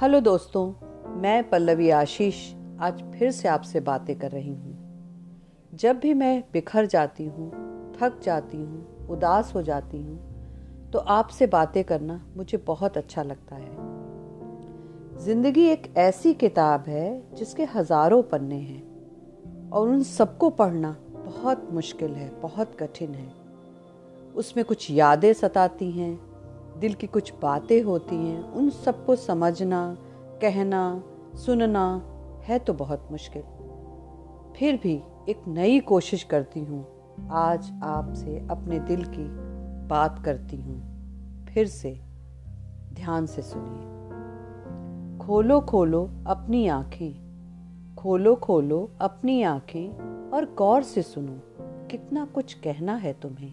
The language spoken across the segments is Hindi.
हेलो दोस्तों, मैं पल्लवी आशीष आज फिर से आपसे बातें कर रही हूँ। जब भी मैं बिखर जाती हूँ, थक जाती हूँ, उदास हो जाती हूँ तो आपसे बातें करना मुझे बहुत अच्छा लगता है। ज़िंदगी एक ऐसी किताब है जिसके हज़ारों पन्ने हैं और उन सबको पढ़ना बहुत मुश्किल है, बहुत कठिन है। उसमें कुछ यादें सताती हैं दिल की कुछ बातें होती हैं, उन सबको समझना, कहना, सुनना है तो बहुत मुश्किल। फिर भी एक नई कोशिश करती हूँ। आज आपसे अपने दिल की बात करती हूँ। फिर से ध्यान से सुनिए। खोलो खोलो अपनी आँखें। खोलो खोलो अपनी आँखें और गौर से सुनो। कितना कुछ कहना है तुम्हें,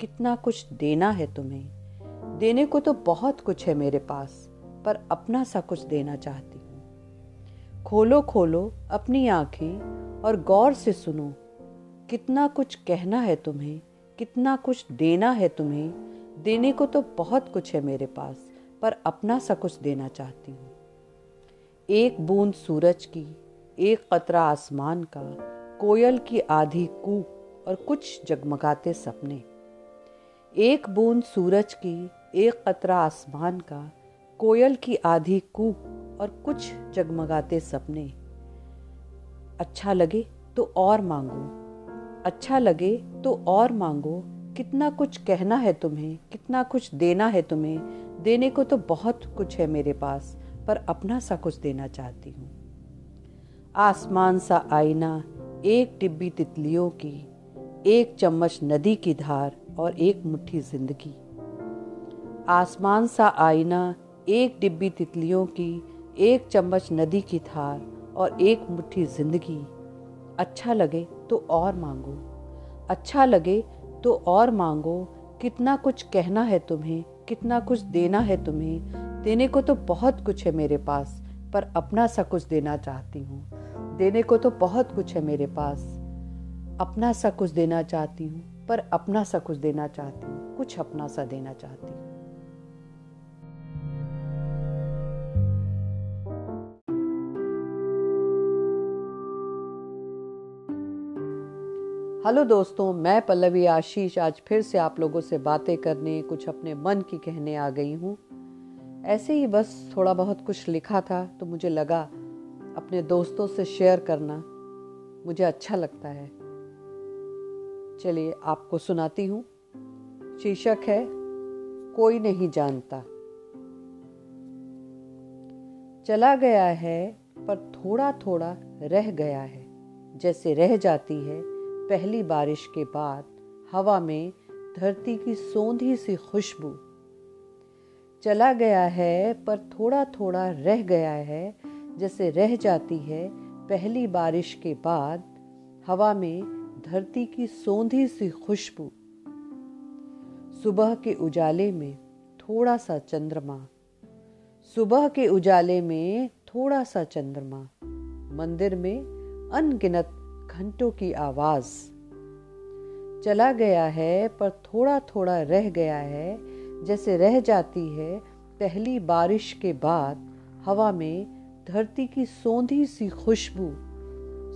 कितना कुछ देना है तुम्हें। देने को तो बहुत कुछ है मेरे पास, पर अपना सा कुछ देना चाहती हूँ। खोलो खोलो अपनी आँखें और गौर से सुनो, कितना कुछ कहना है तुम्हें, कितना कुछ देना है तुम्हें, देने को तो बहुत कुछ है मेरे पास, पर अपना सा कुछ देना चाहती हूँ। एक बूंद सूरज की, एक कतरा आसमान का, कोयल की आधी कूक और कुछ जगमगाते सपने। एक बूंद सूरज की एक कतरा आसमान का, कोयल की आधी कूक और कुछ जगमगाते सपने। अच्छा लगे तो और मांगो। अच्छा लगे तो और मांगो। कितना कुछ कहना है तुम्हें, कितना कुछ देना है तुम्हें। देने को तो बहुत कुछ है मेरे पास, पर अपना सा कुछ देना चाहती हूँ। आसमान सा आईना, एक टिब्बी तितलियों की, एक चम्मच नदी की धार और एक मुट्ठी ज़िंदगी। आसमान सा आईना, एक डिब्बी तितलियों की, एक चम्मच नदी की थार और एक मुट्ठी ज़िंदगी। अच्छा लगे तो और मांगो। अच्छा लगे तो और मांगो, कितना कुछ कहना है तुम्हें, कितना कुछ देना है तुम्हें, देने को तो बहुत कुछ है मेरे पास, पर अपना सा कुछ देना चाहती हूँ। देने को तो बहुत कुछ है मेरे पास, अपना सा कुछ देना चाहती हूँ, पर अपना सा कुछ देना चाहती हूँ, कुछ अपना सा देना चाहती हूँ। हेलो दोस्तों, मैं पल्लवी आशीष आज फिर से आप लोगों से बातें करने, कुछ अपने मन की कहने आ गई हूँ। ऐसे ही बस थोड़ा बहुत कुछ लिखा था तो मुझे लगा अपने दोस्तों से शेयर करना मुझे अच्छा लगता है। चलिए, आपको सुनाती हूँ। शीर्षक है, कोई नहीं जानता। चला गया है, पर थोड़ा थोड़ा रह गया है। जैसे रह जाती है पहली बारिश के बाद हवा में धरती की सोंधी सी खुशबू चला गया है, पर थोड़ा थोड़ा रह गया है, जैसे रह जाती है पहली बारिश के बाद हवा में धरती की सोंधी सी खुशबू। सुबह के उजाले में थोड़ा सा चंद्रमा। सुबह के उजाले में थोड़ा सा चंद्रमा। मंदिर में अनगिनत घंटों की आवाज़। चला गया है, पर थोड़ा थोड़ा रह गया है, जैसे रह जाती है पहली बारिश के बाद हवा में धरती की सोंधी सी खुशबू।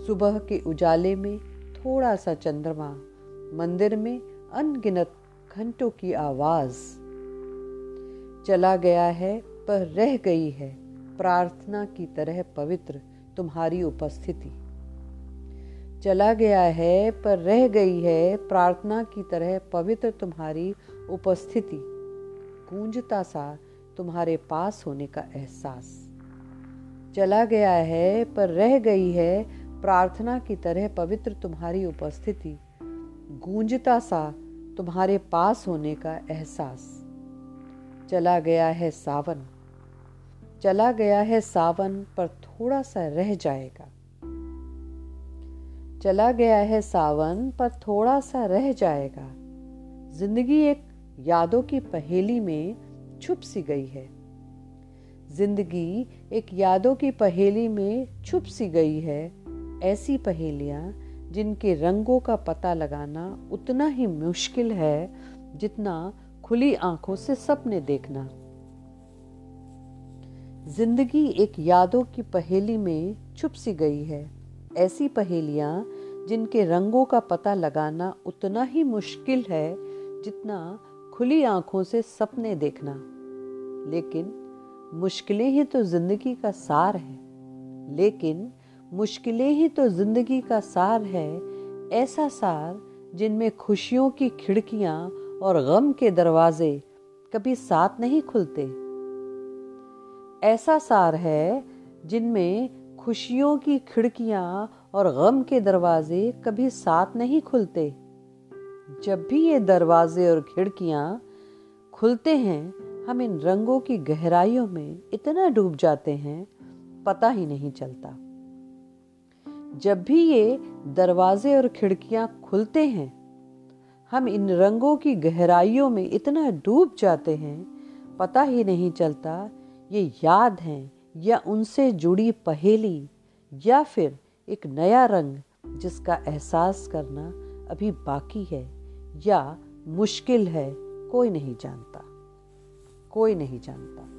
सुबह के उजाले में थोड़ा सा चंद्रमा, मंदिर में अनगिनत घंटों की आवाज़। चला गया है, पर रह गई है, प्रार्थना की तरह पवित्र तुम्हारी उपस्थिति। चला गया है, पर रह गई है, प्रार्थना की तरह पवित्र तुम्हारी उपस्थिति। गूंजता सा तुम्हारे पास होने का एहसास। चला गया है, पर रह गई है, प्रार्थना की तरह पवित्र तुम्हारी उपस्थिति। गूंजता सा तुम्हारे पास होने का एहसास। चला गया है सावन। चला गया है सावन, पर थोड़ा सा रह जाएगा। चला गया है सावन, पर थोड़ा सा रह जाएगा। ज़िंदगी एक यादों की पहेली में छुप सी गई है। ज़िंदगी एक यादों की पहेली में छुप सी गई है। ऐसी पहेलियाँ, जिनके रंगों का पता लगाना उतना ही मुश्किल है, जितना खुली आँखों से सपने देखना। ज़िंदगी एक यादों की पहेली में छुप सी गई है। ऐसी पहेलियाँ जिनके रंगों का पता लगाना उतना ही मुश्किल है जितना खुली आँखों से सपने देखना। लेकिन मुश्किलें ही तो ज़िंदगी का सार है। लेकिन मुश्किलें ही तो ज़िंदगी का सार है, ऐसा सार जिनमें खुशियों की खिड़कियाँ और गम के दरवाजे कभी साथ नहीं खुलते। ऐसा सार है जिनमें खुशियों की खिड़कियाँ और गम के दरवाजे कभी साथ नहीं खुलते। जब भी ये दरवाजे और खिड़कियाँ खुलते हैं, हम इन रंगों की गहराइयों में इतना डूब जाते हैं, पता ही नहीं चलता। जब भी ये दरवाजे और खिड़कियाँ खुलते हैं, हम इन रंगों की गहराइयों में इतना डूब जाते हैं, पता ही नहीं चलता, ये याद हैं या उनसे जुड़ी पहेली या फिर एक नया रंग जिसका एहसास करना अभी बाकी है या मुश्किल है, कोई नहीं जानता, कोई नहीं जानता।